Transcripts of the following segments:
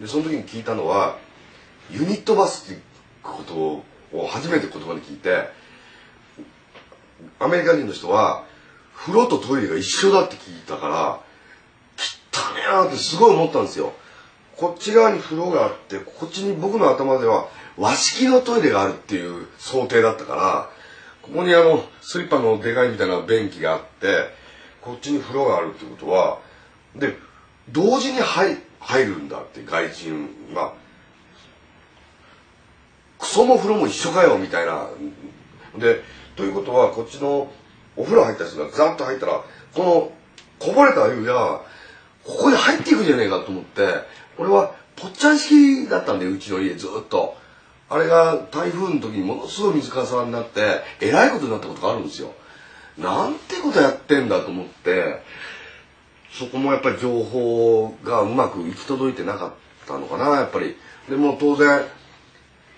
でその時に聞いたのはユニットバスってことを初めて言葉に聞いてアメリカ人の人は風呂とトイレが一緒だって聞いたから汚ねえなってすごい思ったんですよ。こっち側に風呂があってこっちに僕の頭では和式のトイレがあるっていう想定だったからここにあのスリッパのでかいみたいな便器があってこっちに風呂があるってことはで同時に入入るんだって外人がクソも風呂も一緒かよみたいな。でということはこっちのお風呂入った人がザッと入ったらこのこぼれた湯がここに入っていくじゃねえかと思って俺はぽっちゃん式だったんでうちの家ずっと。あれが台風の時にものすごい水かさになってえらいことになったことがあるんですよ。なんてことやってんだと思ってそこもやっぱり情報がうまく行き届いてなかったのかなやっぱり。でも当然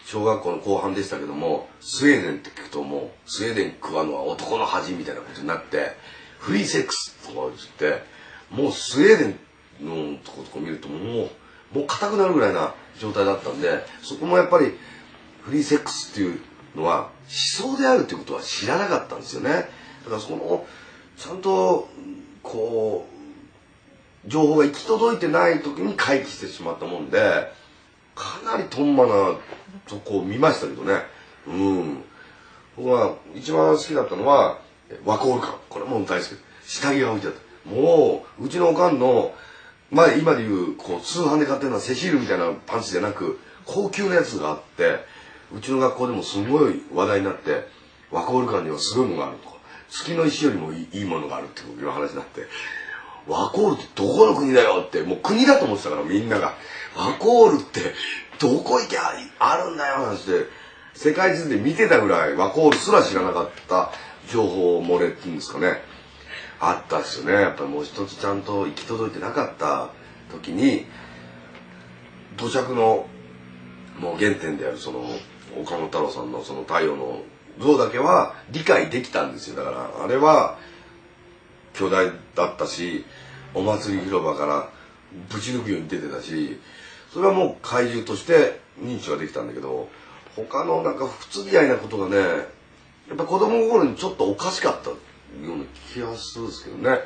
小学校の後半でしたけどもスウェーデンって聞くともうスウェーデン食わのは男の恥みたいなことになってフリーセックスとか言ってもうスウェーデンのとことか見るともうもう硬くなるぐらいな状態だったんでそこもやっぱりフリーセックスっていうのは思想であるっていうことは知らなかったんですよね。だからそのちゃんと情報が行き届いてない時に回帰してしまったもんでかなりトンマなとこを見ましたけどね。うん。僕は一番好きだったのはワコール感これも大好き。下着が置いてあった。もううちのおかんのまあ今でいうこう通販で買ってるのはセシールみたいなパンツじゃなく高級なやつがあってうちの学校でもすごい話題になってワコール館にはすごいものがある。とか月の石よりもいいものがあるっていう話になって。ワコールってどこの国だよってもう国だと思ってたからみんなが。ワコールってどこ行きゃあるんだよなんて。世界中で見てたぐらいワコールすら知らなかった情報漏れっていうんですかね。あったですよね。やっぱりもう一つちゃんと行き届いてなかった時に土着のもう原点であるその岡本太郎さんのその太陽の像だけは理解できたんですよ。だからあれは巨大だったしお祭り広場からぶち抜くように出てたしそれはもう怪獣として認知はできたんだけど他のなんか不釣り合いなことがねやっぱ子供心にちょっとおかしかったような気がするんですけどね。